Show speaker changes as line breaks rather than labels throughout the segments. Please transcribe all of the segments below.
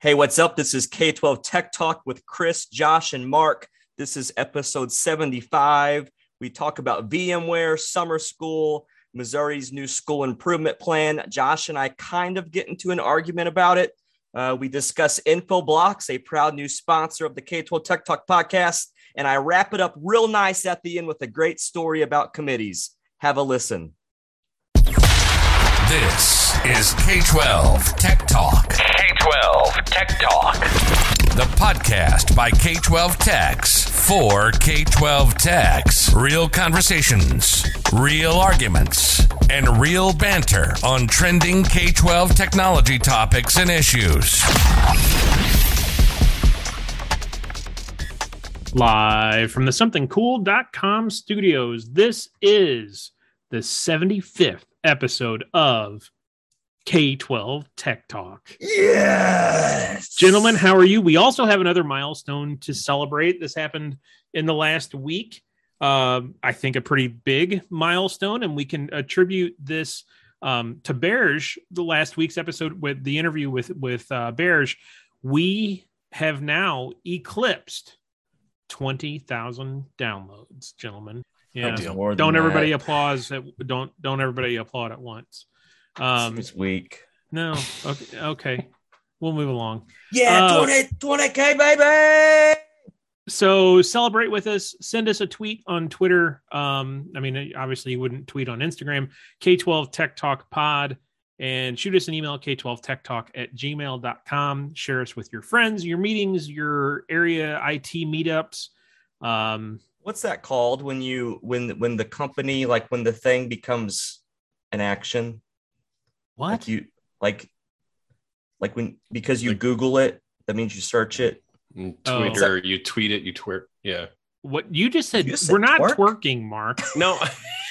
Hey, what's up? This is K 12 Tech Talk with Chris, Josh, and Mark. This is episode 75. We talk about VMware, summer school, Missouri's new school improvement plan. Josh and I kind of get into an argument about it. Uh, we discuss Infoblox, a proud new sponsor of the K 12 Tech Talk podcast. And I wrap it up real nice at the end with a great story about committees. Have a listen.
This is K 12 Tech Talk.
K 12 Tech Talk.
The podcast by K 12 Techs for K 12 Techs. Real conversations, real arguments, and real banter on trending K 12 technology topics and issues.
Live from the somethingcool.com studios, this is the 75th episode of K 12 Tech Talk.
Yes.
Gentlemen, how are you? We also have another milestone to celebrate. This happened in the last week. Um, I think a pretty big milestone, and we can attribute this um, to Berge, the last week's episode with the interview with with uh, Berge. We have now eclipsed twenty thousand downloads, gentlemen. Yeah, don't everybody
that.
applause. At, don't don't everybody applaud at once. Um,
It's weak.
no, okay, okay, we'll move along.
Yeah,
Uh,
20, 20K, baby.
so celebrate with us send us a tweet on twitter um i mean obviously you wouldn't tweet on instagram k12 tech talk pod and shoot us an email k12 tech talk at gmail.com share us with your friends your meetings your area it meetups um
What's that called when you when when the company like when the thing becomes an action?
What
Like you like like when because you
Like-
Google it, that means you search it.
And
Oh.
Twitter, you tweet it, you twerk. Yeah.
what you just said
You said
we're not
twerk?
twerking mark
No,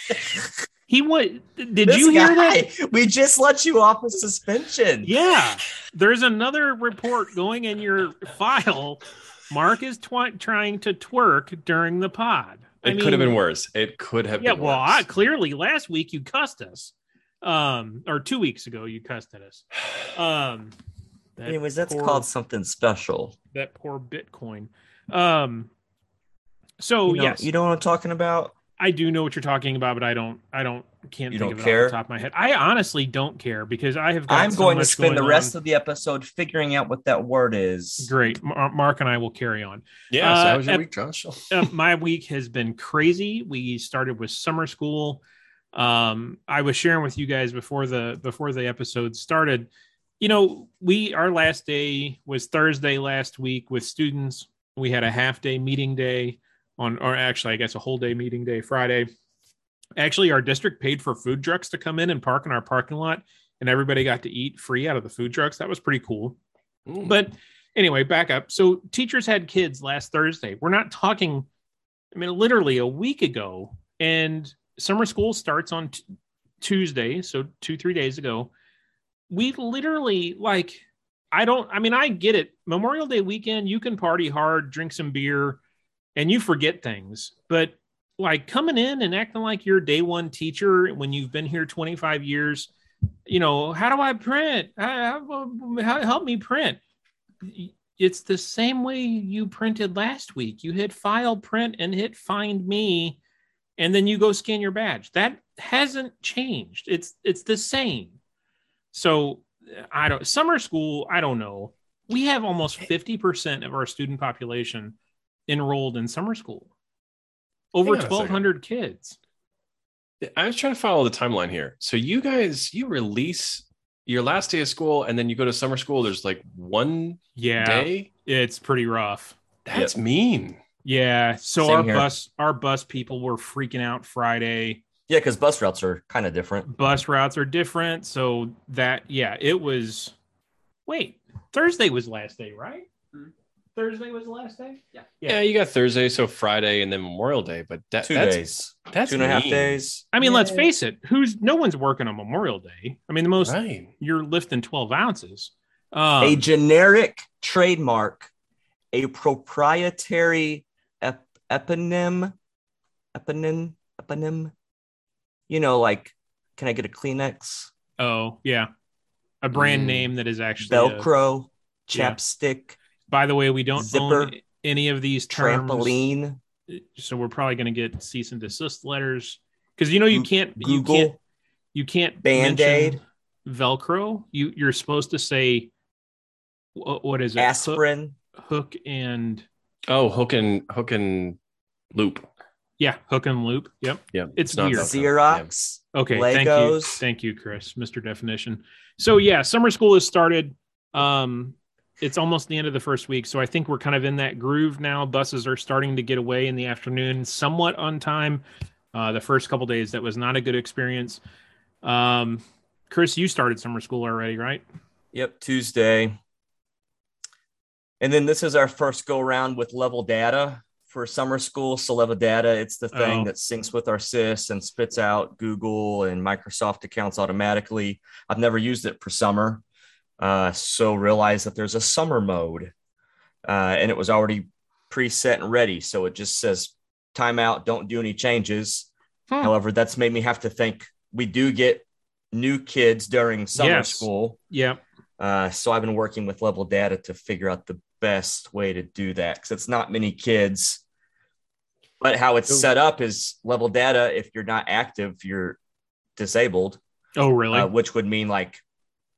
he would did
This
you hear
guy,
that
We just let you off of suspension.
Yeah, there's another report going in your file. Mark is twi- trying to twerk during the pod. I
it could have been worse. It could have
Yeah,
been
well, I, clearly last week you cussed us, um, or two weeks ago you cussed at us. Um, that
Anyways, that's
poor-
called something special.
that poor Bitcoin. Um, so
you know,
yes,
you know what I'm talking about?
I do know what you're talking about, but I don't, I don't, can't
You
think
don't
of it
care?
off the top of my head. I honestly don't care because I have. Got
I'm
so
going to
much
spend the rest
on.
of the episode figuring out what that word is.
Great, Mar- Mark and I will carry on.
yeah. so
Uh,
how was your
ep-
week, Josh?
uh, my week has been crazy. We started with summer school. Um, I was sharing with you guys before the before the episode started. You know, we our last day was Thursday last week with students. We had a half day meeting day on, or actually, I guess a whole day meeting day Friday. Actually, our district paid for food trucks to come in and park in our parking lot, and everybody got to eat free out of the food trucks. That was pretty cool. But anyway, back up. So teachers had kids last Thursday. We're not talking, I mean, literally a week ago. And summer school starts on t- Tuesday. So two, three days ago. We literally, like, I don't, I mean, I get it. Memorial Day weekend, you can party hard, drink some beer, and you forget things. But like coming in and acting like you're day one teacher when you've been here 25 years, you know, how do I print? How, how, help me print it's the same way you printed last week. You hit file print and hit find me, and then you go scan your badge. That hasn't changed. It's it's the same. So I don't summer school, I don't know. We have almost 50% of our student population enrolled in summer school. Over
Hang on a second.
1200 kids.
I was trying to follow the timeline here. So you guys, you release your last day of school, and then you go to summer school. There's like one
Yeah.
day.
It's pretty rough.
That's mean.
Yeah. So
Same
our
here.
bus our bus people were freaking out Friday.
Yeah, because bus routes are kind of different.
bus routes are different. So that yeah, it was. Wait, Thursday was last day, right? Thursday was the last day. Yeah,
Yeah. you got Thursday, so Friday, and then Memorial Day. But that,
Two
that's
days,
that's
two and a half
mean.
days.
I mean, let's face it. Who's no one's working on Memorial Day. I mean, the most
Right.
you're lifting twelve ounces. Um,
a generic trademark, a proprietary ep- eponym, eponym, eponym. You know, like, can I get a Kleenex?
oh yeah, a brand
Mm.
name that is actually a-
Velcro.
Yeah.
chapstick,
By the way, we don't
Zipper,
own any of these terms,
trampoline,
so we're probably going to get cease and desist letters because you know you can't you can't you can't
Band-Aid.
Velcro. You you're supposed to say wh- what is it? Hook,
aspirin.
hook and
Oh, hook and hook and loop.
yeah, hook and loop. Yep.
Yeah,
It's
not
weird.
Velcro.
Xerox.
Okay, thank you, thank you, Chris, Mr. Definition. So yeah, summer school has started. Um, it's almost the end of the first week, so I think we're kind of in that groove now. Buses are starting to get away in the afternoon, somewhat on time. Uh, the first couple days, that was not a good experience. Um, Chris, you started summer school already, right?
Yep, Tuesday. And then this is our first go around with level data for summer school. So level data, it's the thing
Oh.
that syncs with our SIS and spits out Google and Microsoft accounts automatically. I've never used it for summer. Uh, so realize that there's a summer mode uh, and it was already preset and ready. So it just says timeout, don't do any changes.
Hmm.
However, that's made me have to think we do get new kids during summer
Yes.
school.
Yeah.
Uh, so I've been working with level data to figure out the best way to do that because it's not many kids. But how it's set up is level data. If you're not active, you're disabled,
Oh, really?
uh, which would mean like,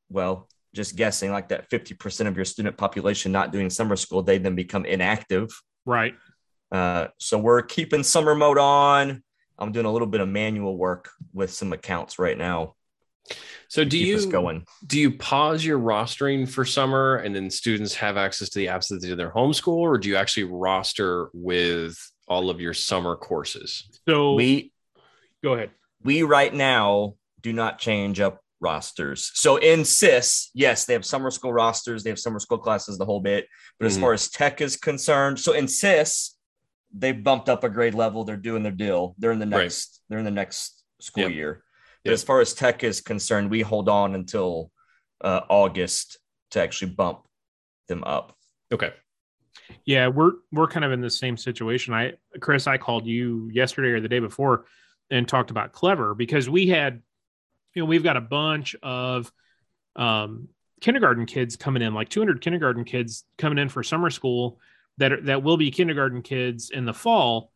well, just guessing like that 50% of your student population not doing summer school, they then become inactive.
right.
Uh, so we're keeping summer mode on. I'm doing a little bit of manual work with some accounts right now.
So do
keep us
you
going?
do you pause your rostering for summer and then students have access to the apps that they do their homeschool, or do you actually roster with all of your summer courses?
So
We
go ahead.
we right now do not change up rosters. So in SIS, yes, they have summer school rosters, they have summer school classes, the whole bit. But as
Mhm.
far as tech is concerned, so in SIS, they bumped up a grade level. They're doing their deal. They're in the
Right.
next. They're in the next school
Yep.
year. But as far as tech is concerned, we hold on until uh, August to actually bump them up.
Okay.
Yeah, we're we're kind of in the same situation. I Chris, I called you yesterday or the day before and talked about Clever because we had, you know, we've got a bunch of um, kindergarten kids coming in, like 200 kindergarten kids coming in for summer school that are, that will be kindergarten kids in the fall.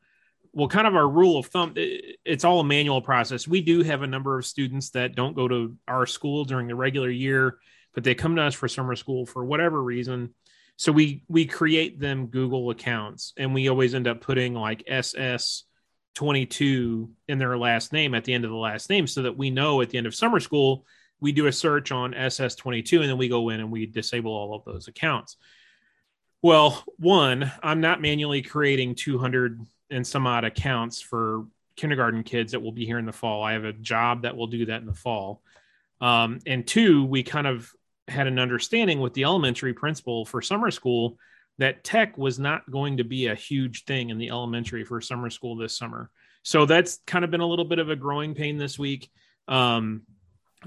Well, kind of our rule of thumb, it's all a manual process. We do have a number of students that don't go to our school during the regular year, but they come to us for summer school for whatever reason so we we create them google accounts and we always end up putting like ss 22 in their last name at the end of the last name so that we know at the end of summer school we do a search on ss 22 and then we go in and we disable all of those accounts well one i'm not manually creating 200 and some odd accounts for kindergarten kids that will be here in the fall i have a job that will do that in the fall um, and two we kind of had an understanding with the elementary principal for summer school that tech was not going to be a huge thing in the elementary for summer school this summer. So that's kind of been a little bit of a growing pain this week. Um,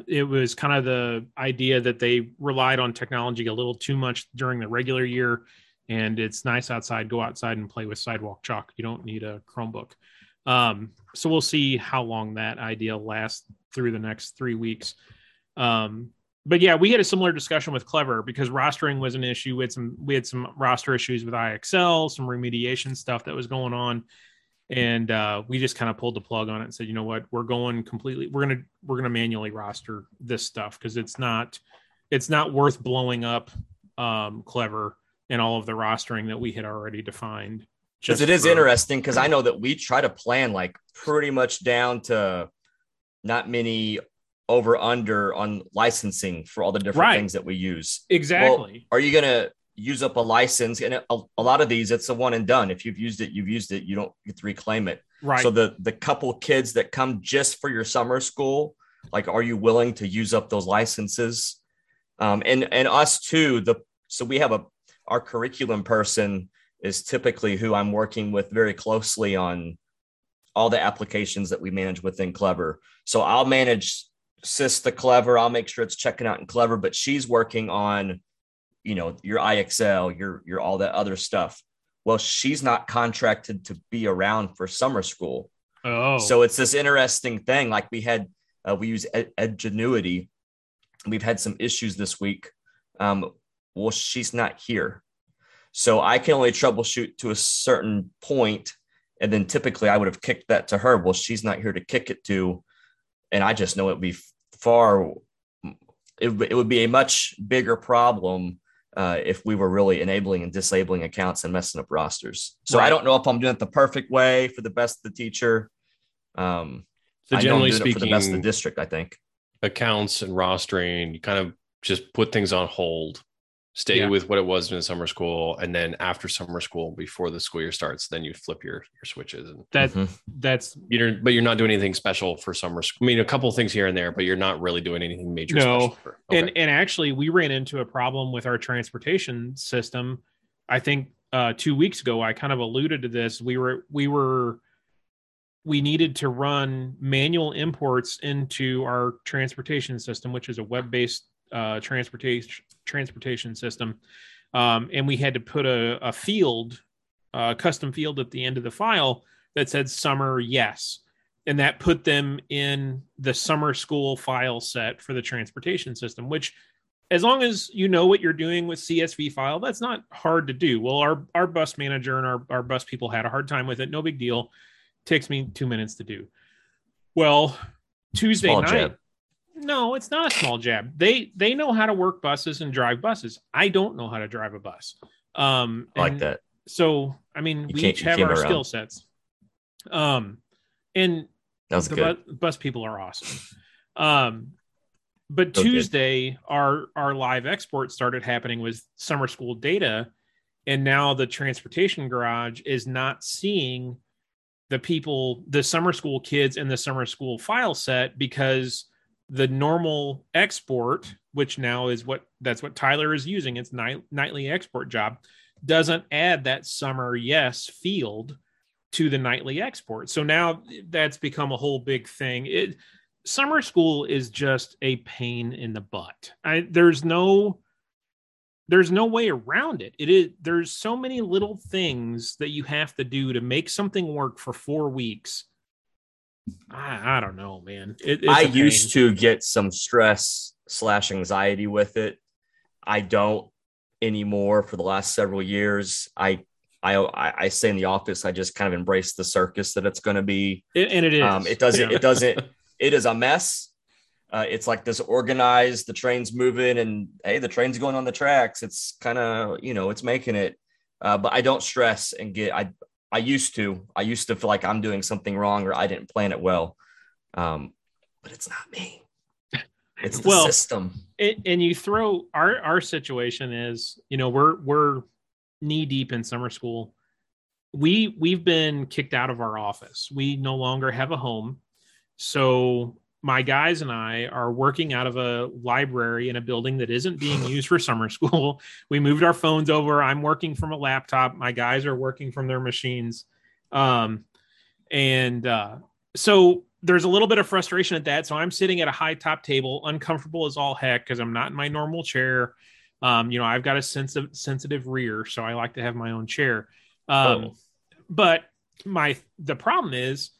it was kind of the idea that they relied on technology a little too much during the regular year. And it's nice outside, go outside and play with sidewalk chalk. You don't need a Chromebook. Um, so we'll see how long that idea lasts through the next three weeks. Um, but yeah, we had a similar discussion with Clever because rostering was an issue. We had some we had some roster issues with IXL, some remediation stuff that was going on, and uh, we just kind of pulled the plug on it and said, you know what, we're going completely. We're gonna we're gonna manually roster this stuff because it's not it's not worth blowing up um, Clever and all of the rostering that we had already defined.
Because it is
for-
interesting because I know that we try to plan like pretty much down to not many over under on licensing for all the different
Right.
things that we use.
Exactly.
Are you gonna use up a license? And a, a lot of these, it's a one and done. If you've used it, you've used it. You don't get to reclaim it.
right.
So the the couple kids that come just for your summer school, like, are you willing to use up those licenses? Um, and and us too. The so we have a our curriculum person is typically who I'm working with very closely on all the applications that we manage within Clever. So I'll manage Sys the Clever. I'll make sure it's checking out in Clever, but she's working on, you know, your IXL, your your all that other stuff. Well, she's not contracted to be around for summer school.
oh,
So it's this interesting thing. Like we had, uh, we use Ed- Edgenuity. We've had some issues this week um, well, she's not here. So I can only troubleshoot to a certain point, And then typically I would have kicked that to her. Well, she's not here to kick it to. And I just know it'd be far, it, it would be a much bigger problem uh, if we were really enabling and disabling accounts and messing up rosters. So I don't know if I'm doing it the perfect way for the best of the teacher. Um,
So
I know I'm
generally
it for the best of the district, I think.
accounts and rostering, you kind of just put things on hold, stay
Yeah.
with what it was in summer school, and then after summer school, before the school year starts, then you flip your your switches and
That
Mhm.
that's
you're but you're not doing anything special for summer school. I mean, a couple things here and there, but you're not really doing anything major.
No.
special for, okay.
and and actually we ran into a problem with our transportation system i think uh two weeks ago i kind of alluded to this we were we were we needed to run manual imports into our transportation system which is a web-based uh transportation transportation system. Um and we had to put a, a field a custom field at the end of the file that said summer yes. And that put them in the summer school file set for the transportation system which as long as you know what you're doing with csv file that's not hard to do. Well our, our bus manager and our, our bus people had a hard time with it. No big deal. Takes me two minutes to do. Well tuesday
Small
night. No it's not a small jab they they know how to work buses and drive buses i don't know how to drive a bus um
I like that.
so i mean
You
we each have our
around.
skill sets um and
That was
the
good.
bu- bus people are awesome. Um, but
So good.
Tuesday, our our live export started happening with summer school data, and now the transportation garage is not seeing the people, the summer school kids in the summer school file set because the normal export, which now is what that's what Tyler is using, its night, nightly export job, doesn't add that summer yes field to the nightly export. So now that's become a whole big thing. It summer school is just a pain in the butt. I there's no there's no way around it. It is there's so many little things that you have to do to make something work for 4 weeks. I, I don't know, man. It,
I used to get some stress slash anxiety with it. I don't anymore for the last several years. I I I I say in the office, I just kind of embrace the circus that it's going to be.
It- and it is.
Um, it doesn't.
Yeah.
It doesn't. It is a mess. Uh, it's like this organized. The train's moving, and hey, the train's going on the tracks. It's kind of you know, it's making it. Uh, but I don't stress and get. I I used to. I used to feel like I'm doing something wrong or I didn't plan it well. Um, but it's not me. It's the
Well,
system.
and, and you throw our our situation is you know we're we're knee deep in summer school we we've been kicked out of our office we no longer have a home so my guys and i are working out of a library in a building that isn't being used for summer school we moved our phones over i'm working from a laptop my guys are working from their machines um and uh so there's a little bit of frustration at that. So I'm sitting at a high top table, uncomfortable as all heck because I'm not in my normal chair. Um, you know, I've got a sensitive sensitive rear, so I like to have my own chair. Um,
Oh.
but my the problem is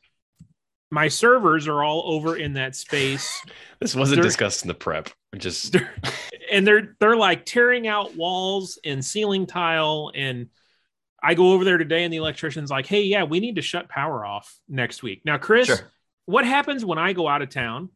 my servers are all over in that space
this wasn't
There-
discussed in the prep. Just
and they're they're like tearing out walls and ceiling tile and I go over there today and the electrician's like, "Hey, yeah, we need to shut power off next week." Now, Chris,
Sure.
what happens when I go out of town?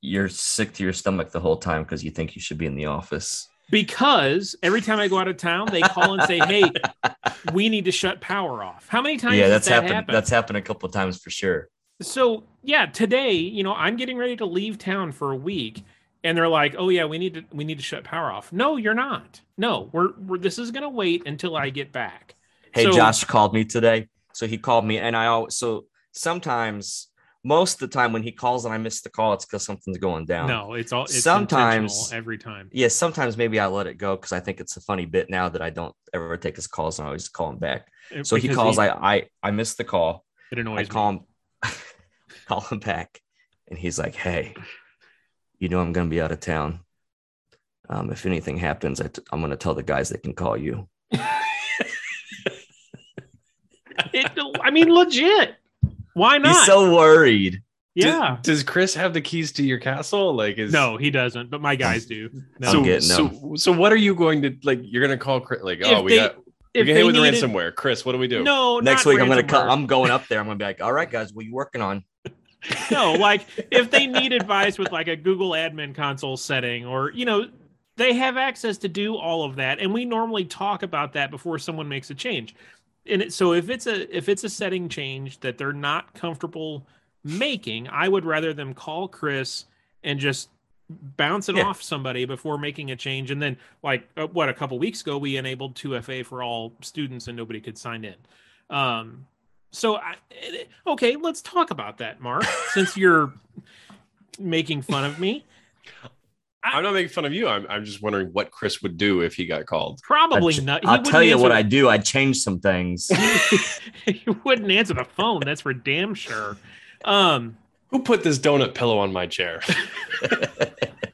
You're sick to your stomach the whole time because you think you should be in the office.
Because every time I go out of town, they call and say, "Hey, we need to shut power off." How many times
yeah, that's
that
happened.
happen?
That's happened a couple of times for sure.
So yeah, today, you know, I'm getting ready to leave town for a week, and they're like, "Oh yeah, we need to we need to shut power off." No, you're not. No, we're, we're this is gonna wait until I get back.
Hey,
So-
Josh called me today. So he called me, and I always so sometimes, most of the time when he calls and I miss the call, it's because something's going down.
No, it's all it's
Sometimes-
every time.
Yeah, sometimes maybe I let it go because I think it's a funny bit now that I don't ever take his calls and I always call him back. So he
Because
calls, I I I missed the call.
it annoys I
call him, call him back, and he's like, "Hey, you know I'm gonna be out of town. Um, if anything happens, I t- I'm gonna tell the guys they can call you."
It, I mean, legit. Why not?
He's so worried.
Yeah.
Does, does Chris have the keys to your castle? Like, is
no, he doesn't, but my guys do. No.
So,
getting
so, so what are you going to like? You're gonna call Chris? Like, oh, we
they-
got
if
get
they
hit with
needed-
ransomware. Chris, what do we do?
No,
Next
not
week I'm gonna
ransomware.
come. I'm going up there. I'm gonna be like, all right, guys, what are you working on?
No, like if they need advice with like a Google admin console setting or, you know, they have access to do all of that. And we normally talk about that before someone makes a change. And it, so if it's a if it's a setting change that they're not comfortable making, I would rather them call Chris and just bounce it
Yeah.
off somebody before making a change. And then like uh, what a couple weeks ago we enabled 2FA for all students and nobody could sign in. Um so I, okay, let's talk about that, Mark. Since you're making fun of me,
I'm not making fun of you. I'm, I'm just wondering what Chris would do if he got called.
probably
I'll-
not. he
I'll tell you what I
answer-
do. I'd change some things.
he wouldn't answer the phone. That's for damn sure. Um,
Who put this donut pillow on my chair?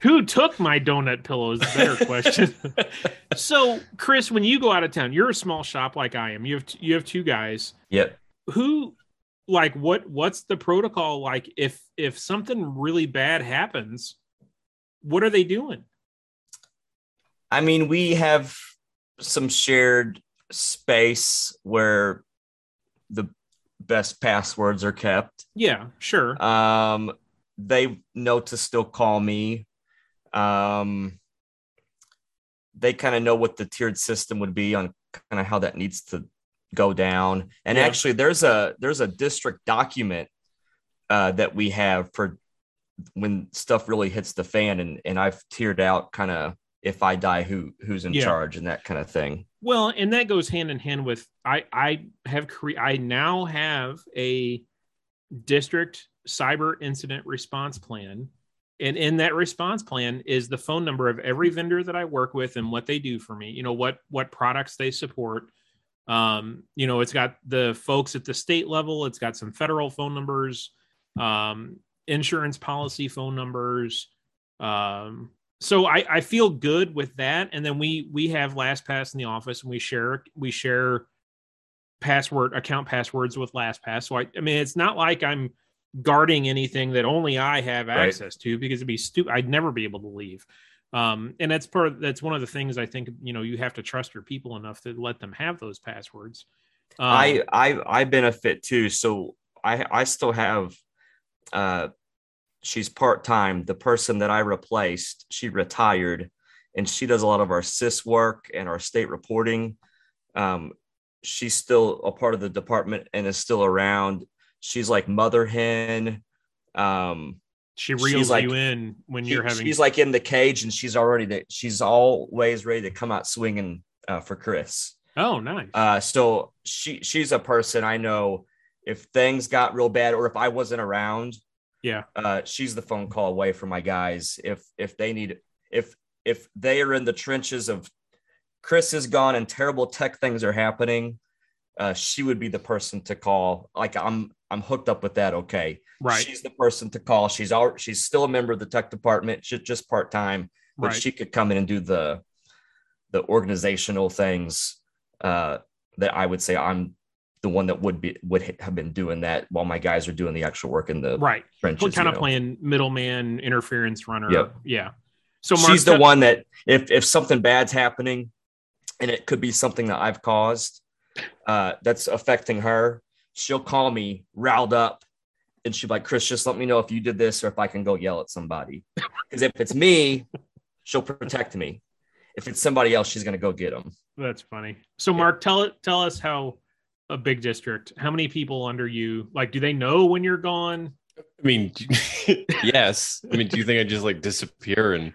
who took my donut pillow is a better question. so, Chris, when you go out of town, you're a small shop like I am. You have you have two guys.
yep.
Who, like, what what's the protocol like if if something really bad happens? What are they doing?
I mean, we have some shared space where the best passwords are kept.
Yeah, sure.
Um, they know to still call me. Um, they kind of know what the tiered system would be on kind of how that needs to go down. And
Yeah.
actually, there's a there's a district document uh, that we have for when stuff really hits the fan, and and I've tiered out kind of if I die, who who's in
Yeah.
charge and that kind of thing.
Well, and that goes hand in hand with I I have cre- I now have a district cyber incident response plan. And in that response plan is the phone number of every vendor that I work with and what they do for me. You know what what products they support. Um, you know, it's got the folks at the state level. It's got some federal phone numbers, um, insurance policy phone numbers. Um, so I, I feel good with that. And then we we have LastPass in the office and we share we share password account passwords with LastPass. So I, I mean it's not like I'm guarding anything that only I have
Right.
access to because it'd be stupid. I'd never be able to leave. Um, and that's part of, that's one of the things I think you know you have to trust your people enough to let them have those passwords. Um,
I I I benefit too. So I I still have uh she's part-time. The person that I replaced, she retired and she does a lot of our SIS work and our state reporting. Um she's still a part of the department and is still around. She's like mother hen. Um
she
she's
reels
like-
you in when you're having
she's like in the cage and she's already the, she's always ready to come out swinging uh, for Chris.
oh nice
Uh, so she she's a person I know. If things got real bad, or if I wasn't around,
yeah
uh, she's the phone call away for my guys. If if they need if if they are in the trenches of Chris is gone and terrible tech things are happening, uh, she would be the person to call. Like I'm I'm hooked up with that. Okay,
right
She's the person to call. She's all she's still a member of the tech department, just, just part time, but
right
she could come in and do the the organizational things uh, that I would say I'm the one that would be would have been doing that while my guys are doing the actual work in the
right
trenches.
kind of
know.
playing middleman interference runner
Yep.
yeah so Mark,
she's the one that if if something bad's happening, and it could be something that I've caused, uh, that's affecting her, she'll call me riled up, and she'll be like, "Chris, just let me know if you did this or if I can go yell at somebody." Because if it's me, she'll protect me. If it's somebody else, she's gonna go get them.
That's funny. So, Mark, tell it. Tell us how a big district. How many people under you? Like, do they know when you're gone?
I mean, yes. I mean, do you think I just like disappear and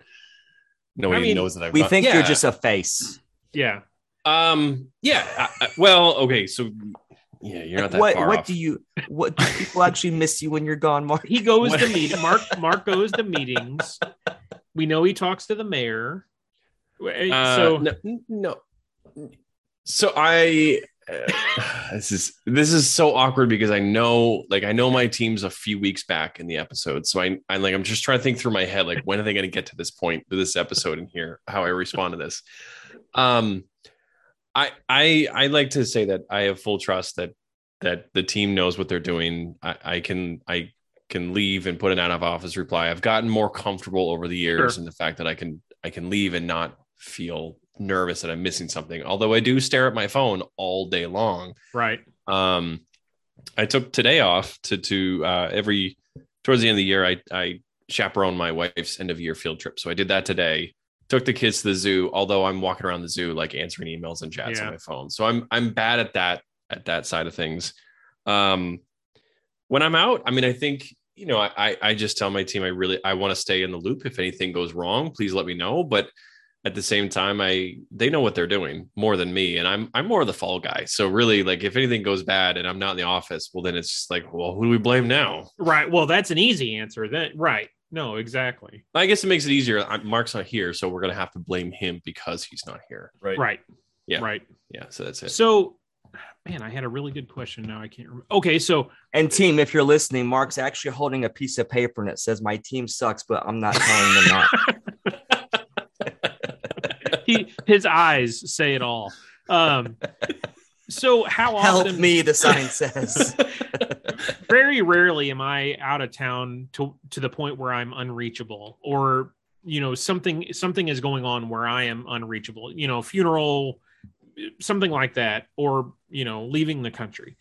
nobody
I mean,
knows that I've
We
gone?
think
Yeah.
you're just a face.
Yeah.
um yeah. I, I- well, okay, so yeah, you're not that
what
far
what
off.
do you what do people actually miss you when you're gone, Mark?
He goes to meet Mark. Mark goes to meetings. We know he talks to the mayor.
Uh,
so
no, no. So I uh, this is this is so awkward because I know like I know my team's a few weeks back in the episode. So I I'm like I'm just trying to think through my head like when are they going to get to this point to this episode and hear how I respond to this. Um I I I like to say that I have full trust that that the team knows what they're doing. I, I can I can leave and put an out of office reply. I've gotten more comfortable over the years
Sure.
in the fact that I can I can leave and not feel nervous that I'm missing something. Although I do stare at my phone all day long.
Right.
Um, I took today off to to uh, every towards the end of the year. I I chaperone my wife's end of year field trip, so I did that today. Took the kids to the zoo. Although I'm walking around the zoo like answering emails and chats
Yeah.
on my phone, so I'm I'm bad at that at that side of things. Um, when I'm out, I mean, I think you know, I I- just tell my team I really I want to stay in the loop. If anything goes wrong, please let me know. But at the same time, I they know what they're doing more than me, and I'm I'm more of the fall guy. So really, like if anything goes bad and I'm not in the office, well, then it's just like, well, who do we blame now?
Right. Well, that's an easy answer. Then right. No, exactly.
I guess it makes it easier. Mark's not here, so we're gonna have to blame him because he's not here.
Right.
Right.
Yeah.
Right.
Yeah, so that's it.
So, man, I had a really good question. Now I can't remember. Okay, so
And team, if you're listening, Mark's actually holding a piece of paper and it says, My team sucks, but I'm not telling them that.
he his eyes say it all. Um, so how
Help
often?
me, the sign says.
Very rarely am I out of town to to the point where I'm unreachable, or you know something something is going on where I am unreachable. You know, funeral, something like that, or you know, leaving the country.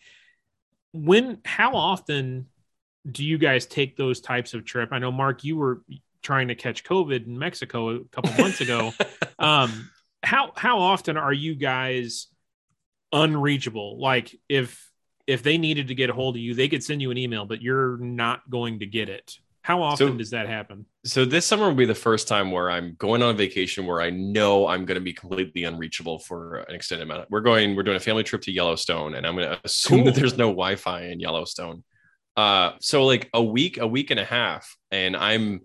When? How often do you guys take those types of trip? I know Mark, you were trying to catch COVID in Mexico a couple months ago. um how how often are you guys unreachable like if if they needed to get a hold of you they could send you an email but you're not going to get it how often
So-
does that happen
so this summer will be the first time where I'm going on a vacation where I know I'm going to be completely unreachable for an extended amount. Of, we're going, we're doing a family trip to Yellowstone, and I'm going to assume that there's no Wi-Fi in Yellowstone. Uh, so like a week, a week and a half, and I'm,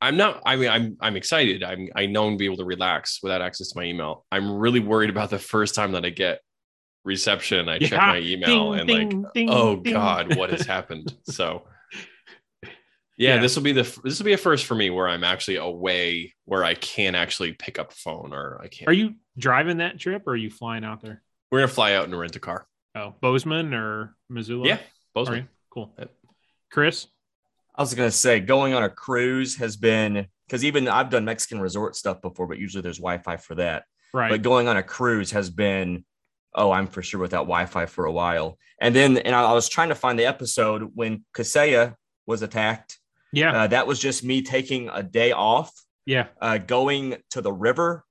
I'm not. I mean, I'm, I'm excited. I'm, I know I'm be able to relax without access to my email. I'm really worried about the first time that I get reception. I check my email
Ding,
and
ding,
like,
ding,
oh
ding.
god, what has happened? So yeah,
Yeah.
this will be the this will be a first for me where I'm actually away where I can actually pick up a phone or I can't.
are you driving that trip or are you flying out there
We're gonna fly out and rent a car.
oh bozeman or missoula
Yeah,
Bozeman. Cool
Yep.
chris
I was gonna say going on a cruise has been because even I've done Mexican resort stuff before, but usually there's Wi-Fi for that.
right
But going on a cruise has been, oh, I'm for sure without Wi-Fi for a while. And then, and I, I was trying to find the episode when Kaseya was attacked.
yeah
Uh, that was just me taking a day off,
yeah
uh, going to the river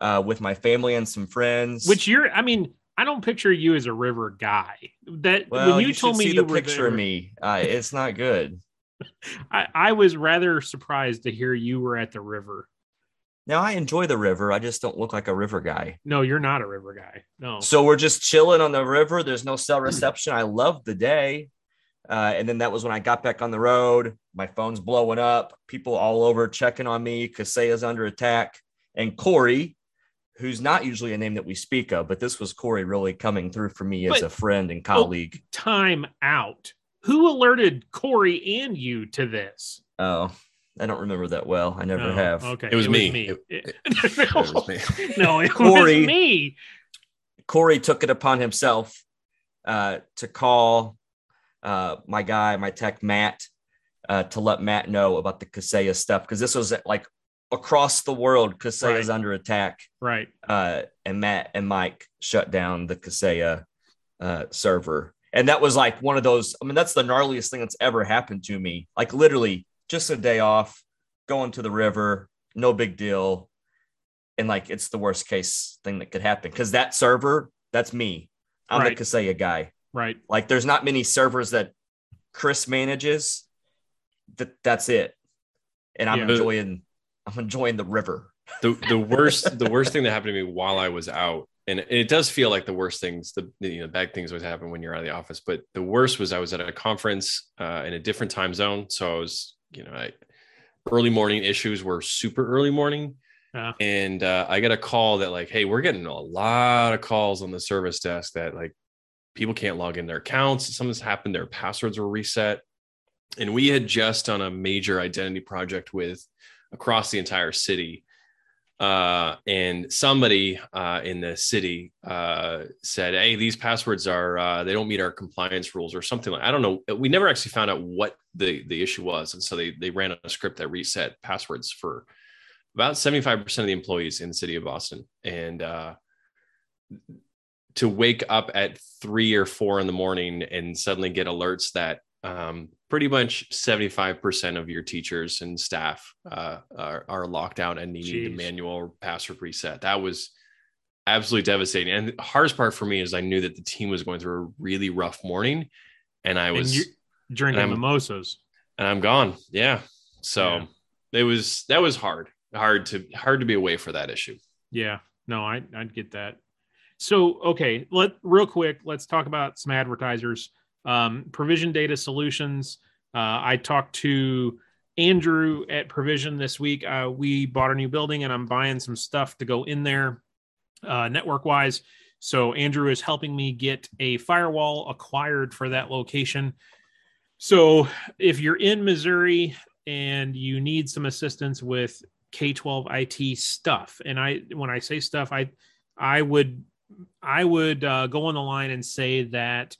uh, with my family and some friends.
which you're i mean i don't picture you as a river guy that
well,
when you,
you,
told me you
the picture
there,
of me. Uh, it's not good.
I, I was rather surprised to hear you were at the river
Now I enjoy the river. I just don't look like a river guy.
No, you're not a river guy. No.
So we're just chilling on the river. There's no cell reception. I love the day. Uh, and then that was when I got back on the road. My phone's blowing up. People all over checking on me. Kaseya's under attack. And Corey, who's not usually a name that we speak of, but this was Corey really coming through for me as a friend and colleague.
Time out. Who alerted Corey and you to this?
Oh, I don't remember that well. I never
No.
have.
Okay.
It was me.
It-
It
no,
was me.
no, it
Corey.
was me.
Corey took it upon himself uh, to call uh, my guy, my tech Matt, uh, to let Matt know about the Kaseya stuff because this was like across the world. Kaseya's
Right.
under attack,
Right.
uh, and Matt and Mike shut down the Kaseya uh, server, and that was like one of those. I mean, that's the gnarliest thing that's ever happened to me. Like literally, just a day off, going to the river, no big deal, and like it's the worst case thing that could happen because that server, that's me. I'm
Right.
the Kaseya guy.
Right.
Like there's not many servers that Chris manages. That that's it. And I'm
Yeah.
enjoying I'm enjoying the river.
the the worst the worst thing that happened to me while I was out, and it does feel like the worst things, the you know bad things always happen when you're out of the office. But the worst was I was at a conference uh, in a different time zone, so I was you know I, early morning issues were super early morning,
Yeah.
and uh, I got a call that like, hey, we're getting a lot of calls on the service desk that like people can't log in their accounts. Something's happened. Their passwords were reset, and we had just done a major identity project with across the entire city uh, and somebody uh, in the city uh, said, "Hey, these passwords are uh, they don't meet our compliance rules or something like." I don't know. We never actually found out what the the issue was, and so they they ran a script that reset passwords for about seventy five percent of the employees in the city of Boston, and uh, to wake up at three or four in the morning and suddenly get alerts that um, pretty much 75% of your teachers and staff uh, are, are, locked out and needing the manual password reset. That was absolutely devastating. And the hardest part for me is I knew that the team was going through a really rough morning and I was
and drinking mimosas
and I'm gone. Yeah. So yeah. it was, that was hard, hard to, hard to be away for that issue.
Yeah, no, I, I'd get that. So, okay, let real quick, let's talk about some advertisers. Um, Provision Data Solutions. Uh, I talked to Andrew at Provision this week. Uh, we bought a new building and I'm buying some stuff to go in there uh, network wise. So Andrew is helping me get a firewall acquired for that location. So if you're in Missouri and you need some assistance with K12 IT stuff, and I when I say stuff, I I would I would uh, go on the line and say that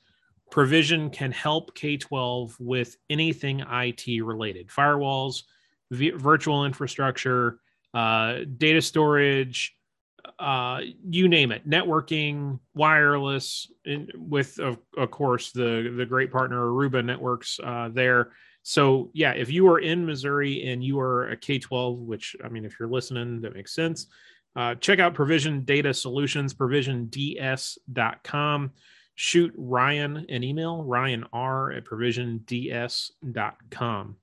Provision can help K 12 with anything IT related. Firewalls, v- virtual infrastructure, uh, data storage, uh, you name it, networking, wireless, in, with, of, of, course, the, the great partner Aruba Networks uh, there. So, yeah, if you are in Missouri and you are a K 12, which I mean, if you're listening, that makes sense. Uh, check out Provision Data Solutions, provisionds.com shoot Ryan an email, Ryan R at provisionds.com.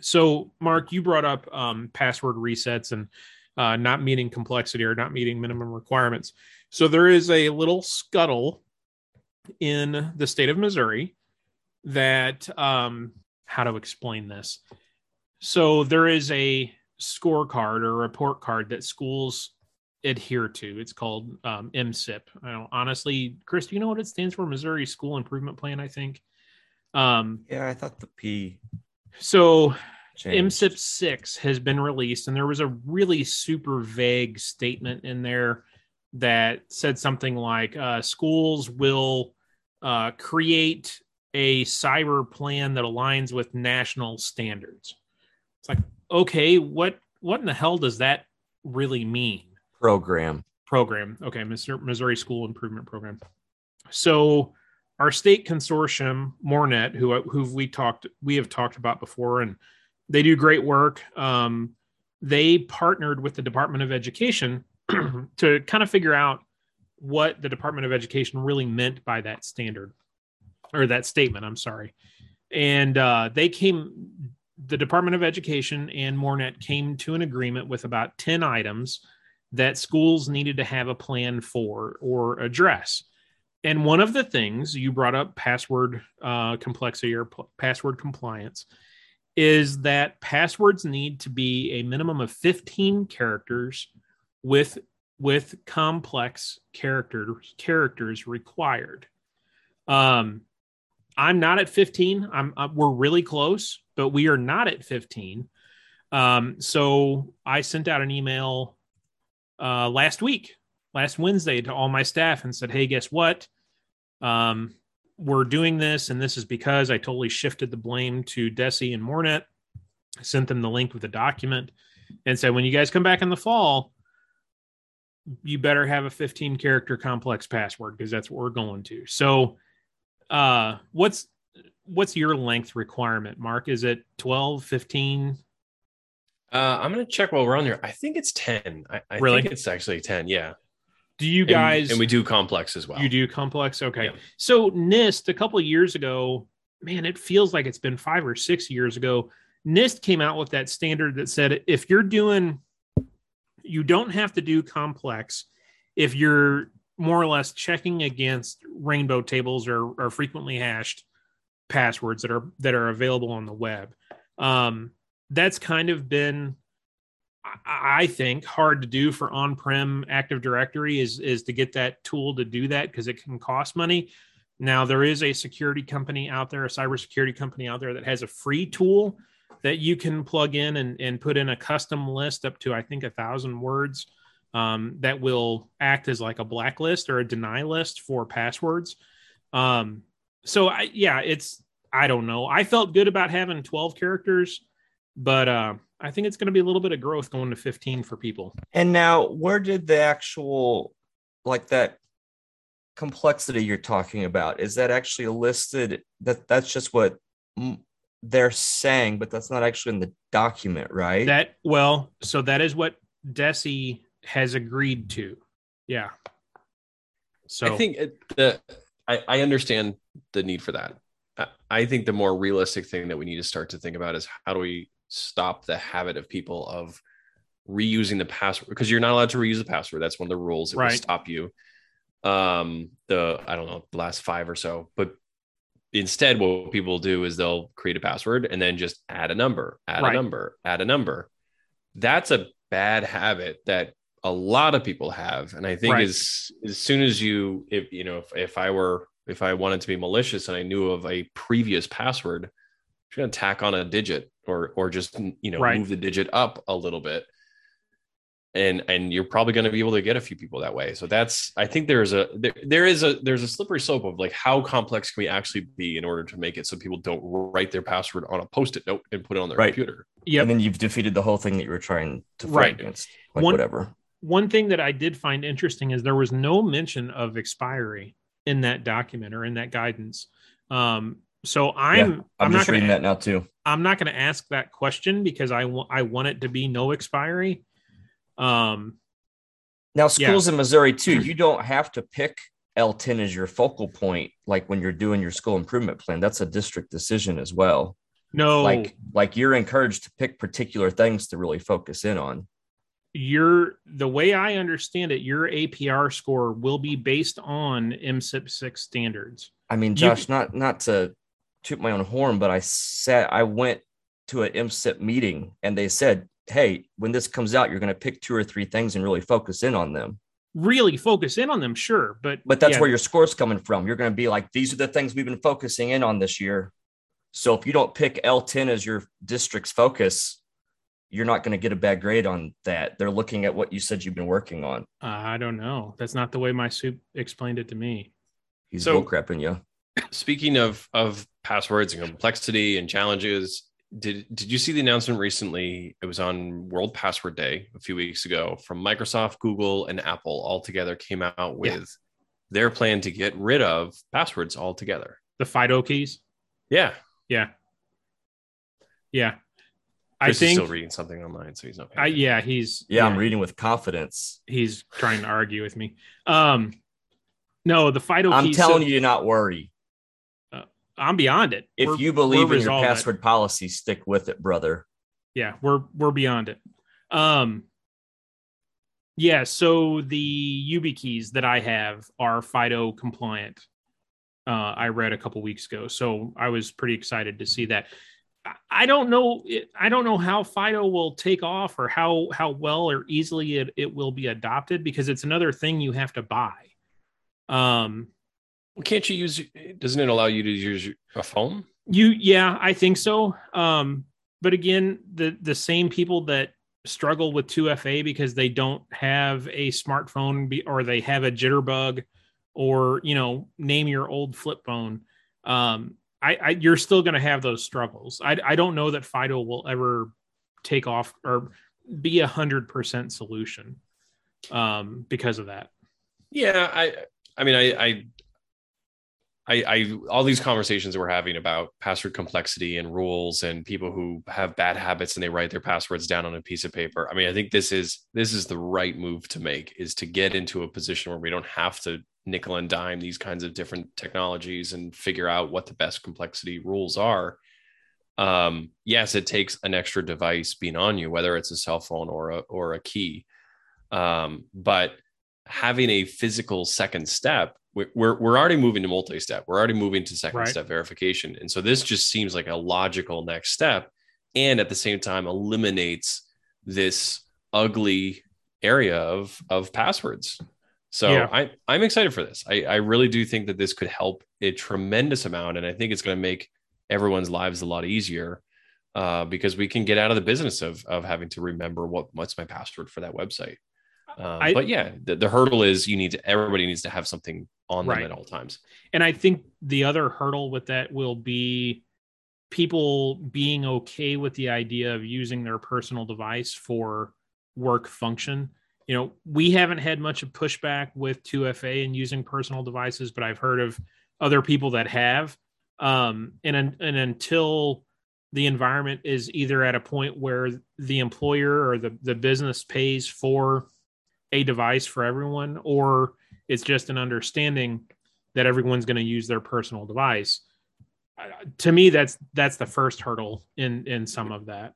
So, Mark, you brought up um, password resets and uh, not meeting complexity or not meeting minimum requirements. So, there is a little scuttle in the state of Missouri that, um, how to explain this? So, there is a scorecard or report card that schools adhere to. It's called um, MSIP. I don't honestly, Chris, do you know what it stands for? Missouri School Improvement Plan, I think.
Um, yeah, I thought the P.
So changed. MSIP six has been released, and there was a really super vague statement in there that said something like uh, schools will uh, create a cyber plan that aligns with national standards. It's like, okay, what what in the hell does that really mean?
program.
Program. Okay, Missouri School Improvement Program. So our state consortium, MOREnet, who who we talked we have talked about before, and they do great work. Um, they partnered with the Department of Education to kind of figure out what the Department of Education really meant by that standard or that statement. I'm sorry, and uh, they came. The Department of Education and MOREnet came to an agreement with about ten items that schools needed to have a plan for or address. And one of the things you brought up, password uh, complexity or p- password compliance, is that passwords need to be a minimum of 15 characters with with complex character characters required. Um, I'm not at 15. I'm, uh, we're really close, but we are not at 15. Um, so I sent out an email uh, last week, last Wednesday, to all my staff and said, "Hey, guess what? Um, we're doing this, and this is because I totally shifted the blame to DESE and MOREnet. I sent them the link with the document and said, when you guys come back in the fall, you better have a 15 character complex password because that's what we're going to. So, uh, what's what's your length requirement, Mark? Is it 12, 15?
Uh, I'm gonna check while we're on there. I think it's ten. I, I really? think it's actually ten. Yeah.
Do you guys?
And, and, we do complex as well.
You do complex. Okay. Yeah. So NIST a couple of years ago, man, it feels like it's been five or six years ago. NIST came out with that standard that said if you're doing, you don't have to do complex if you're more or less checking against rainbow tables or, or frequently hashed passwords that are that are available on the web. Um, that's kind of been I think hard to do for on-prem Active Directory is is to get that tool to do that because it can cost money. Now there is a security company out there, a cybersecurity company out there that has a free tool that you can plug in and, and put in a custom list up to I think a thousand words um, that will act as like a blacklist or a deny list for passwords. Um, so I yeah, it's I don't know. I felt good about having 12 characters, but uh, I think it's going to be a little bit of growth going to 15 for people.
And now, where did the actual, like that complexity you're talking about, is that actually listed? That that's just what they're saying, but that's not actually in the document, right?
That well, so that is what DESE has agreed to. Yeah. So
I think it, the I, I understand the need for that. I, I think the more realistic thing that we need to start to think about is how do we stop the habit of people of reusing the password because you're not allowed to reuse the password. That's one of the rules. It
Right.
will stop you. Um, the I don't know the last five or so, but instead, what people do is they'll create a password and then just add a number, add
Right.
a number, add a number. That's a bad habit that a lot of people have, and I think
Right.
as as soon as you, if you know, if, if I were if I wanted to be malicious and I knew of a previous password, I'm just gonna tack on a digit or or just you know
Right.
move the digit up a little bit and and you're probably going to be able to get a few people that way so that's i think there's a there, there is a there's a slippery slope of like how complex can we actually be in order to make it so people don't write their password on a post-it note and put it on their
Right.
computer
yep.
And then you've defeated the whole thing that you were trying to fight
Right.
against. Like
One-
whatever.
one thing that I did find interesting is there was no mention of expiry in that document or in that guidance. Um, so I'm
Yeah,
I'm,
I'm,
not
just
going
reading
to
that now too.
I'm not going to ask that question because I want I want it to be no expiry. Um,
Now,
Yeah.
schools in Missouri too, you don't have to pick L10 as your focal point, like when you're doing your school improvement plan. That's a district decision as well.
no,
Like, like you're encouraged to pick particular things to really focus in on.
your the way I understand it, your APR score will be based on MSIP six standards.
I mean,
You-
Josh, not not to toot my own horn, but I said I went to an MSIP meeting and they said, "Hey, when this comes out, you're going to pick two or three things and really focus in on them."
Really focus in on them, sure, but
But that's
yeah,
where your score's coming from. You're going to be like, "These are the things we've been focusing in on this year." So if you don't pick L10 as your district's focus, you're not going to get a bad grade on that. They're looking at what you said you've been working on.
uh, I don't know. That's not the way my soup explained it to me.
He's
So-
bull crapping you.
Speaking of of passwords and complexity and challenges did did you see the announcement recently it was on world password day a few weeks ago from microsoft google and apple all together came out with their plan to get rid of passwords altogether
The Fido keys.
yeah
Yeah. Yeah. I
Chris is
think
still reading something online so he's not paying
I, yeah, he's
Yeah, I'm reading with confidence.
he's trying to argue with me. Um no, the Fido
I'm
keys.
telling you to not worry.
I'm beyond it.
If
We're-
you believe in your
resolved it.
password policy, stick with it, brother.
yeah, we're we're beyond it. Um yeah, so the YubiKeys that I have are Fido compliant. Uh, I read a couple weeks ago, so I was pretty excited to see that. I- I don't know. I don't know how Fido will take off, or how how well or easily it, it will be adopted, because it's another thing you have to buy. Um,
Well, can't you use doesn't it allow you to use a phone
You yeah, I think so. Um, but again, the the same people that struggle with 2FA because they don't have a smartphone be, or they have a jitterbug or you know, name your old flip phone. Um, I, I you're still gonna have those struggles. I I don't know that Fido will ever take off or be a hundred percent solution um because of that.
Yeah, I I mean I I I, I all these conversations we're having about password complexity and rules and people who have bad habits and they write their passwords down on a piece of paper. I mean, I think this is this is the right move to make is to get into a position where we don't have to nickel and dime these kinds of different technologies and figure out what the best complexity rules are. Um, yes, it takes an extra device being on you, whether it's a cell phone or a or a key. Um, but having a physical second step we're, we're already moving to multi-step we're already moving to second
Right.
step verification and so this just seems like a logical next step and at the same time eliminates this ugly area of of passwords so
Yeah.
I, i'm excited for this I, I really do think that this could help a tremendous amount and i think it's going to make everyone's lives a lot easier uh, because we can get out of the business of of having to remember what what's my password for that website. Um,
I-
but yeah, the, the hurdle is you need to everybody needs to have something on them
Right.
at all times.
And I think the other hurdle with that will be people being okay with the idea of using their personal device for work function. You know, we haven't had much of pushback with 2FA and using personal devices, but I've heard of other people that have. Um, and and until the environment is either at a point where the employer or the, the business pays for a device for everyone, or it's just an understanding that everyone's going to use their personal device. Uh, to me, that's that's the first hurdle in in some of that.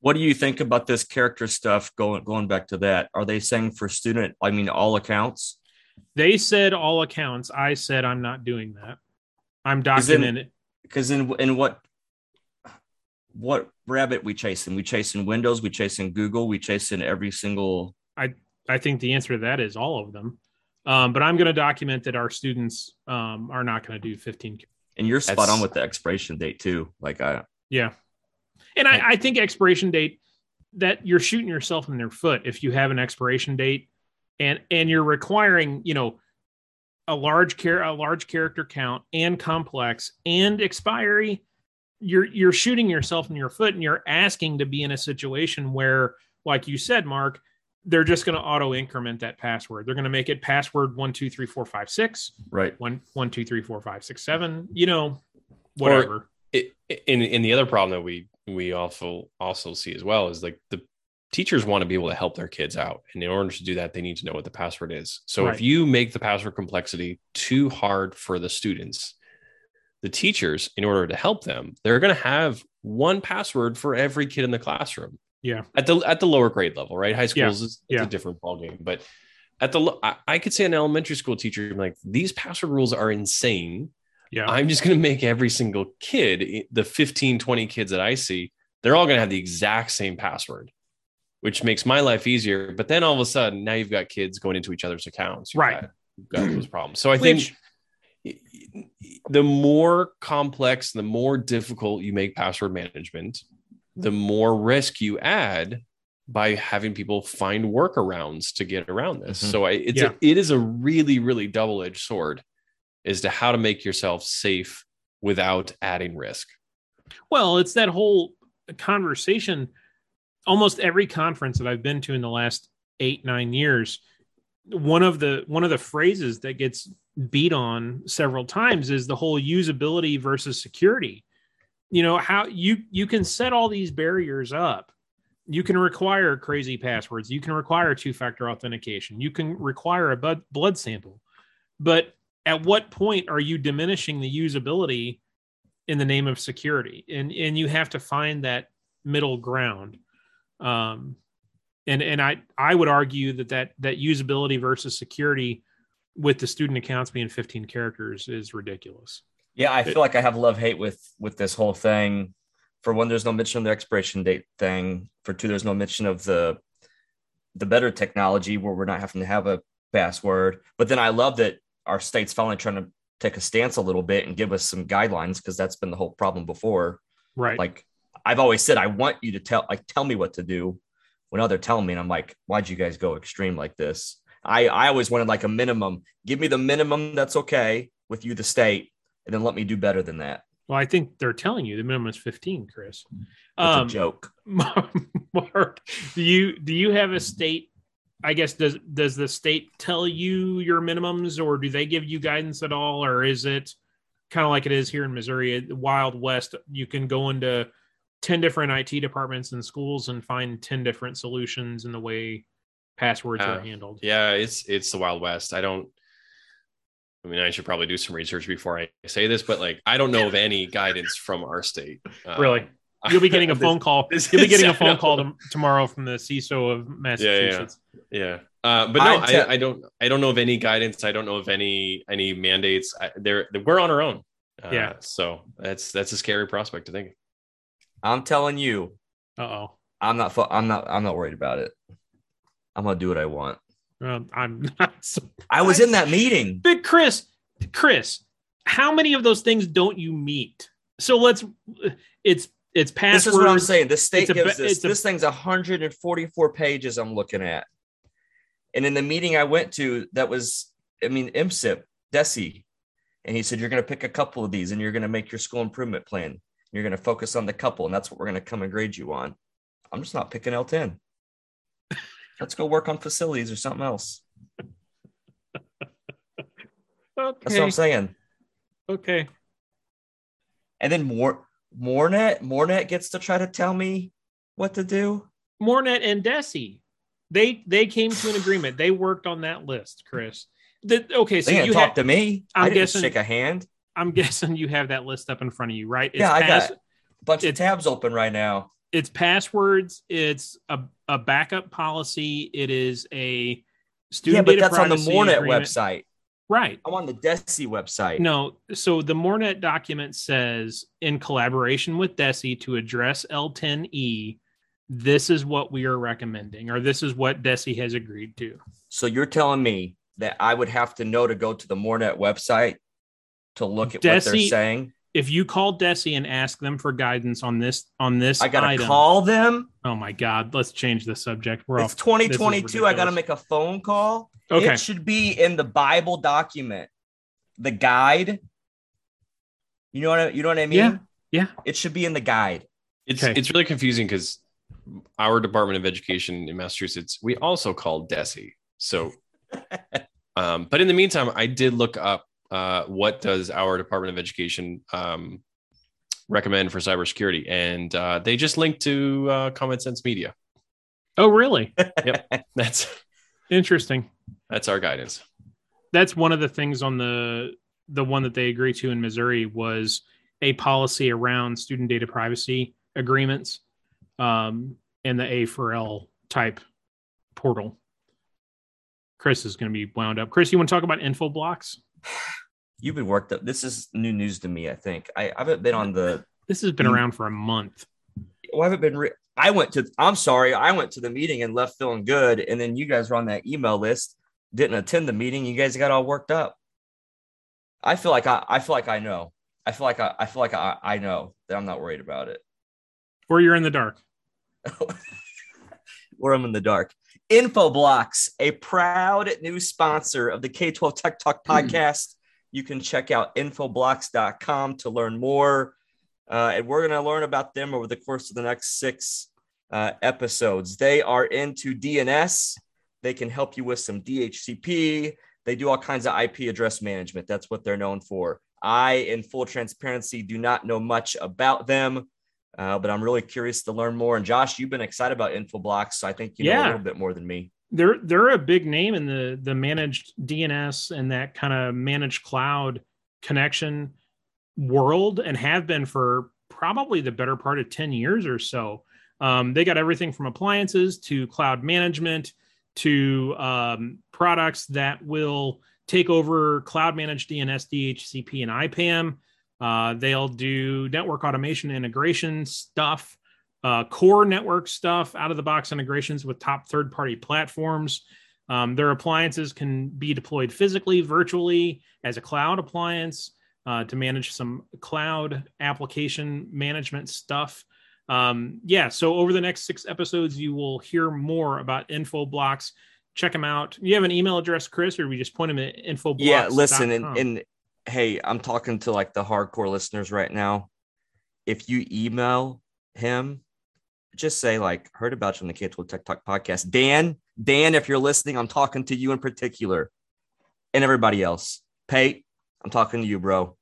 What do you think about this character stuff? Going going back to that, are they saying for student? I mean, all accounts.
They said all accounts. I said I'm not doing that. I'm
Is it- Because in in what what rabbit we chasing? We chasing Windows. We chasing Google. We chasing every single.
I think the answer to that is all of them. Um, but I'm going to document that our students um, are not going to do 15.
And you're spot
That's-
on with the expiration date too. Like I,
Yeah, and I, I think expiration date that you're shooting yourself in their foot if you have an expiration date, and and you're requiring you know a large care a large character count and complex and expiry. You're you're shooting yourself in your foot, and you're asking to be in a situation where, like you said, Mark, they're just going to auto increment that password. They're going to make it password one two three four five six
right.
one one two three four five six seven. You know, whatever.
it, and, and the other problem that we we also also see as well is like the teachers want to be able to help their kids out and in order to do that they need to know what the password is so
Right.
if you make the password complexity too hard for the students the teachers in order to help them they're going to have one password for every kid in the classroom
Yeah.
at the at the lower grade level right high
Yeah.
schools is it's
Yeah.
a different ballgame but at the I, I could say an elementary school teacher like these password rules are insane
Yeah.
I'm just going to make every single kid, the 15, 20 kids that I see, they're all going to have the exact same password, which makes my life easier. But then all of a sudden, now you've got kids going into each other's accounts. You've
Right.
got- you've got those problems. So I
Which-
think the more complex, the more difficult you make password management, the more risk you add by having people find workarounds to get around this.
Mhm.
So I, it's
Yeah.
a, it is a really, really double edged sword as to how to make yourself safe without adding risk.
Well, it's that whole conversation. Almost every conference that I've been to in the last eight nine years, one of the one of the phrases that gets beat on several times is the whole usability versus security. You know how you you can set all these barriers up. You can require crazy passwords. You can require two factor authentication. You can require a blood blood sample. But at what point are you diminishing the usability in the name of security and and you have to find that middle ground um and and i i would argue that that that usability versus security with the student accounts being 15 characters is ridiculous
Yeah, I feel like I have love hate with with this whole thing. For one, there's no mention of the expiration date thing. For two, there's no mention of the the better technology where we're not having to have a password. But then I love that our state's finally trying to take a stance a little bit and give us some guidelines because that's been the whole problem before.
right
Like I've always said, I want you to tell like tell me what to do. When now they're telling me, and I'm like, why'd you guys go extreme like this? I I always wanted like a minimum. Give me the minimum that's okay with you, the state, and then let me do better than that.
well i think they're telling you the minimum is 15 chris
That's
um
a joke.
mark do you do you have a state i guess does does the state tell you your minimums or do they give you guidance at all or is it kind of like it is here in missouri the wild west you can go into 10 different it departments and schools and find 10 different solutions in the way passwords
Uh,
are handled
Yeah, it's it's the Wild West. I don't. I mean, I should probably do some research before I say this, but like, I don't know of any guidance from our state. Uh,
Really? you'll be getting a
this-
phone call
this
you'll be getting a phone call tom- tomorrow from the ciso of massachusetts
Yeah, yeah, uh, but no,
I'd te-
I, I don't. I don't know of any guidance. I don't know of any any mandates. I, they're we're on our own. Uh,
Yeah.
So that's that's a scary prospect to think.
I'm telling you,
uh-oh
I'm not. I'm not. I'm not worried about it. I'm gonna do what I want.
Um, i'm not so
I was in that meeting.
But Chris, Chris, how many of those things don't you meet? So let's it's it's passwords.
This is what I'm saying. The state
It's a
gives
ba-
this.
a-
this thing's 144 pages. I'm looking at, and in the meeting I went to, that was, I mean, MSIP, DESE, and he said you're going to pick a couple of these, and you're going to make your school improvement plan. You're going to focus on the couple, and that's what we're going to come and grade you on. I'm just not picking L10. Let's go work on facilities or something else. That's what I'm saying.
Okay.
And then more, MOREnet, MOREnet gets to try to tell me what to do.
MOREnet and DESE, they they came to an agreement. They worked on that list, Chris. The, okay, so
They
you
talk
have,
to me.
I'm
I didn't
guessing-
shake a hand.
I'm guessing you have that list up in front of you, right? It's
Yeah, I
pass-
got a bunch of tabs open right now.
It's passwords, it's a, a backup policy, it is a student
yeah, but that's on the MOREnet
agreement.
website.
Right.
I'm on the DESE website.
No, so the MOREnet document says in collaboration with DESE to address L10E, this is what we are recommending, or this is what DESE has agreed to.
So you're telling me that I would have to know to go to the MOREnet website to look at what they're saying?
If you call DESE and ask them for guidance on this on this
I gotta
item,
call them.
oh my god, let's change the subject. We're
It's
off.
2022. I gotta make a phone call.
Okay.
It should be in the Bible document, the guide. You know what I, you know what I mean?
Yeah, yeah.
It should be in the guide.
It's
Okay.
it's really confusing because our Department of Education in Massachusetts, we also call DESE. So, um, but in the meantime, I did look up uh, what does our Department of Education um, recommend for cybersecurity, and uh, they just linked to uh, Common Sense Media.
Oh, really? Yep.
That's
Interesting.
that's our guidance.
That's one of the things on the the one that they agreed to in Missouri was a policy around student data privacy agreements, um, and the A for L type portal. Chris is going to be wound up. Chris, you want to talk about Infoblox?
You've been worked up. This is new news to me. I think I, I haven't been on the.
This has been
Mm.
around for a month.
Well, I haven't been. Re- I went to. I'm sorry. I went to the meeting and left feeling good, and then you guys were on that email list. Didn't attend the meeting. You guys got all worked up. I feel like I. I feel like I know. I feel like I. I feel like I. I know that I'm not worried about it.
Or you're in the dark.
Or I'm in the dark. Infoblox, a proud new sponsor of the K12 Tech Talk podcast. You can check out infoblox.com to learn more. Uh, and we're going to learn about them over the course of the next six uh, episodes. They are into DNS. They can help you with some DHCP. They do all kinds of IP address management. That's what they're known for. I, in full transparency, do not know much about them, uh, but I'm really curious to learn more. And Josh, you've been excited about Infoblox, so I think you know a little bit more than me.
They're they're a big name in the the managed DNS and that kind of managed cloud connection world and have been for probably the better part of 10 years or so. Um, they got everything from appliances to cloud management to um, products that will take over cloud managed DNS, DHCP, and IPAM. Uh, they'll do network automation integration stuff uh, core network stuff, out of the box integrations with top third party platforms. Um, their appliances can be deployed physically, virtually, as a cloud appliance uh, to manage some cloud application management stuff. Um, yeah, so over the next six episodes, you will hear more about Infoblox. Check them out. You have an email address, Chris, or we just point them at Infoblox.
Yeah, listen, and, and hey, I'm talking to like the hardcore listeners right now. If you email him, just say like heard about you on the K12 Tech Talk podcast. Dan, Dan, if you're listening, I'm talking to you in particular, and everybody else. Pate, I'm talking to you, bro.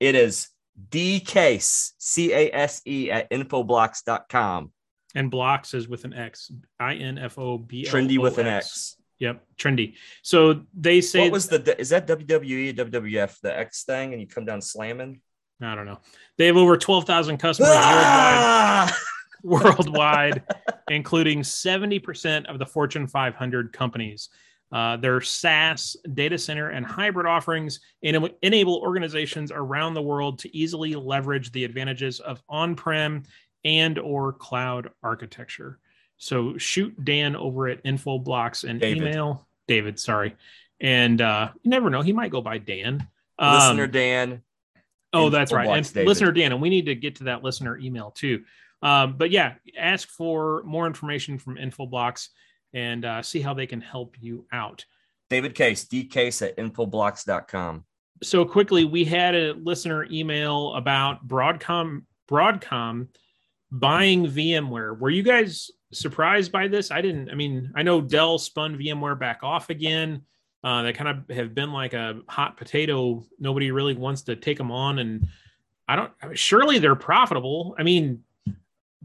It is D Case, C A S E at infoblox.com.
and blocks is with an X, I N F O B.
Trendy with an X.
Yep, trendy. So they say
What was the is that WWE WWF the X thing and you come down slamming?
I don't know. They have over twelve thousand customers
Ah!
worldwide, worldwide, including seventy percent of the Fortune 500 companies. Uh, their SaaS, data center, and hybrid offerings enable, enable organizations around the world to easily leverage the advantages of on-prem and or cloud architecture. So shoot Dan over at Infoblox and
David.
email David. Sorry, and uh, you never know, he might go by Dan. Um,
Listener Dan,
Oh, that's right. And
David.
listener Dan, and we need to get to that listener email too. Um, but yeah, ask for more information from Infoblox and uh, see how they can help you out.
David Case, dcase at infoblox.com.
So quickly, we had a listener email about Broadcom Broadcom buying VMware. Were you guys surprised by this? I didn't. I mean, I know Dell spun VMware back off again. Uh, they kind of have been like a hot potato. Nobody really wants to take them on, and I don't. Surely they're profitable. I mean,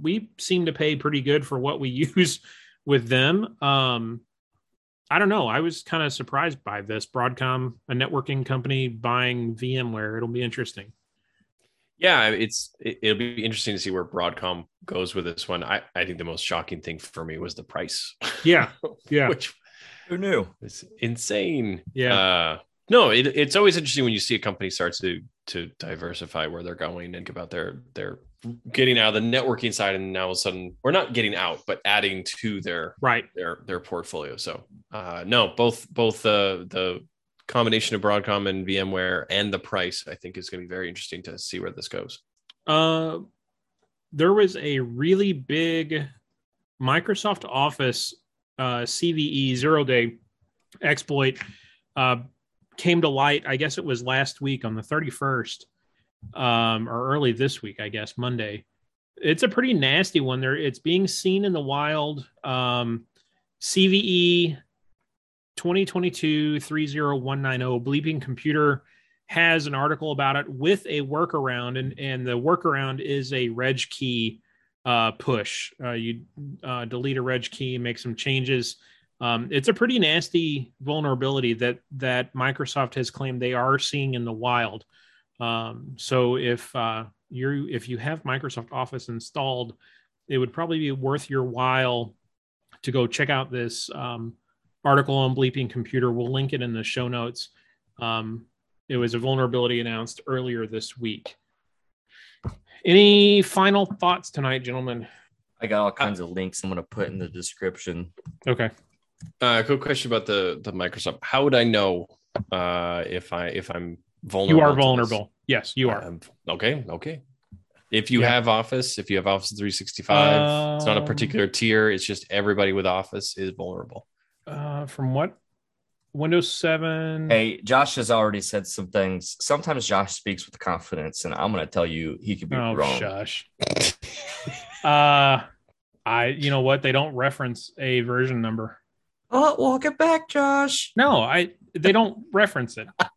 we seem to pay pretty good for what we use with them. Um, I don't know. I was kind of surprised by this. Broadcom, a networking company, buying VMware. It'll be interesting.
Yeah, it's it, it'll be interesting to see where Broadcom goes with this one. I, I think the most shocking thing for me was the price,
Yeah, yeah,
which
Who knew?
It's insane.
yeah.
Uh, no, it, it's always interesting when you see a company start to to diversify where they're going and think about their their getting out of the networking side, and now all of a sudden, or not getting out, but adding to their
right.
their their portfolio. So uh, no, both both the the combination of Broadcom and VMware and the price, I think, is going to be very interesting to see where this goes.
Uh, there was a really big Microsoft Office uh, CVE zero day exploit uh, came to light. I guess it was last week on the 31st um, or early this week, I guess, Monday. It's a pretty nasty one there. It's being seen in the wild. Um, CVE 2022 30190 Bleeping Computer has an article about it with a workaround, and, and the workaround is a reg key uh, push. Uh, you uh, delete a reg key, make some changes. Um, it's a pretty nasty vulnerability that that Microsoft has claimed they are seeing in the wild. Um, so if uh, you if you have Microsoft Office installed, it would probably be worth your while to go check out this um, article on Bleeping Computer. We'll link it in the show notes. Um, it was a vulnerability announced earlier this week. Any final thoughts tonight, gentlemen?
I got all kinds of links I'm going to put in the description.
Okay.
Uh, quick question about the the Microsoft. How would I know uh, if I if I'm vulnerable?
You are vulnerable. Yes, you are.
Um, okay, okay. If you
Yeah.
have Office, if you have Office 365, it's not a
Um,
particular tier. It's just everybody with Office is vulnerable.
Uh, from what? Windows 7.
Hey, Josh has already said some things. Sometimes Josh speaks with confidence, and I'm going to tell you he could be
oh,
wrong.
Josh. uh, I, you know what? They don't reference a version number.
Oh, walk it back, Josh.
No, I, they don't reference it.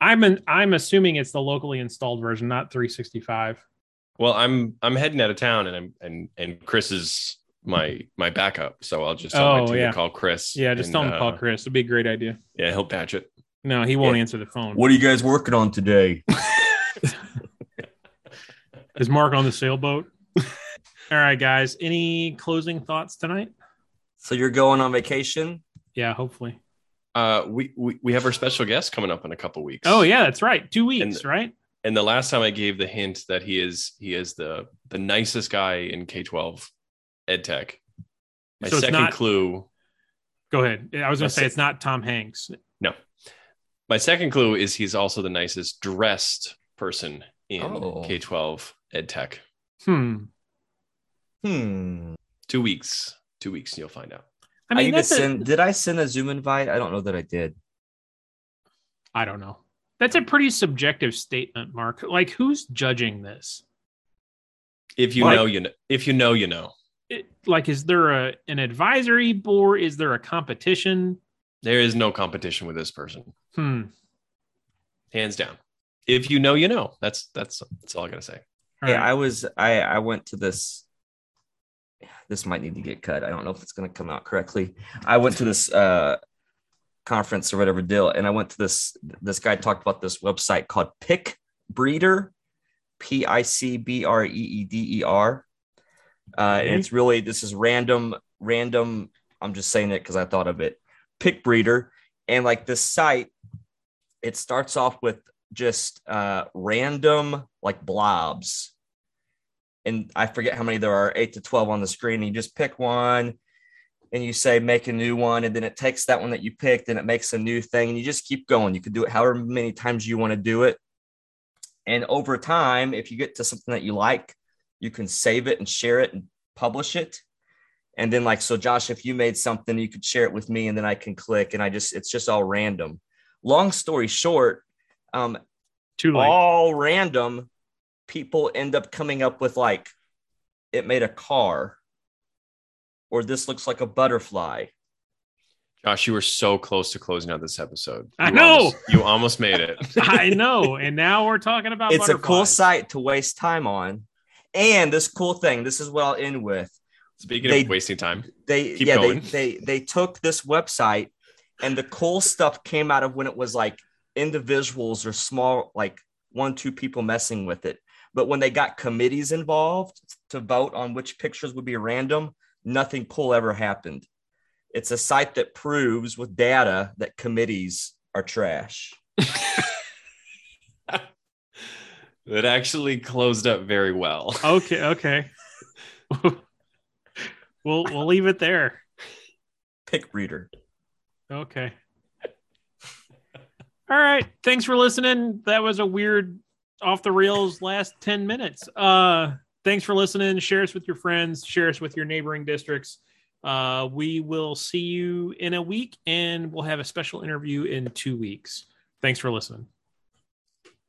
I'm an, I'm assuming it's the locally installed version, not 365.
Well, I'm I'm heading out of town, and I'm and and Chris is my my backup. So I'll just tell
Oh,
my team
yeah.
to call Chris.
Yeah, just
and,
tell him to call
uh,
Chris. It'd be a great idea.
Yeah, he'll patch it.
No, he won't
Yeah.
answer the phone.
What are you guys working on today?
Is Mark on the sailboat? All right, guys. Any closing thoughts tonight?
so you're going on vacation?
Yeah, hopefully.
Uh, we, we we have our special guest coming up in a couple weeks.
Oh yeah, that's right. Two weeks,
And-
right?
And the last time I gave the hint that he is he is the the nicest guy in K twelve ed tech. My
So
second
not-
clue.
Go ahead. I was going to say
it.
it's not Tom Hanks.
No, my second clue is he's also the nicest dressed person in
Oh.
K twelve ed tech.
Hmm.
Hmm.
Two weeks. Two weeks, and you'll find out.
I mean,
need to
that's a.
Did I send a Zoom invite? I don't know that I did.
I don't know. That's a pretty subjective statement, Mark. Like, who's judging this?
If you
Like-
know, you know. If you know, you know.
It, like, is there a an advisory board? Is there a competition?
There is no competition with this person,
Hmm.
hands down. If you know, you know. That's that's that's all I gotta say.
All
Hey,
right.
I was. I I went to this. This might need to get cut. I don't know if it's going to come out correctly. I went to this uh conference or whatever deal, and I went to this. This guy talked about this website called Pick Breeder, P I C B R E E D E R. Uh, and it's really this is random, random. I'm just saying it because I thought of it. Picbreeder, and like this site, it starts off with just uh, random like blobs. And I forget how many there are, eight to 12 on the screen. And you just pick one. and you say make a new one and then it takes that one that you picked and it makes a new thing and you just keep going you could do it however many times you want to do it and over time if you get to something that you like you can save it and share it and publish it and then like so josh if you made something you could share it with me and then i can click and i just it's just all random long story short um
Too late.
all random people end up coming up with like it made a car or this looks like a butterfly
Josh, you were so close to closing out this episode.
I know.
almost- you almost made it.
I know. And now we're talking about
it's a cool site to waste time on and this cool thing this is what i'll end with
Speaking
They-
of wasting time,
they
Keep
yeah
going.
they they they took this website and the cool stuff came out of when it was like individuals or small like one two people messing with it but when they got committees involved to vote on which pictures would be random nothing cool ever happened it's a site that proves with data that committees are trash
that actually closed up very well.
Okay. Okay. we'll we'll leave it there.
Picbreeder
Okay. All right. Thanks for listening. That was a weird off the rails last 10 minutes. Uh thanks for listening. Share us with your friends, share us with your neighboring districts. Uh we will see you in a week and we'll have a special interview in 2 weeks. Thanks for listening.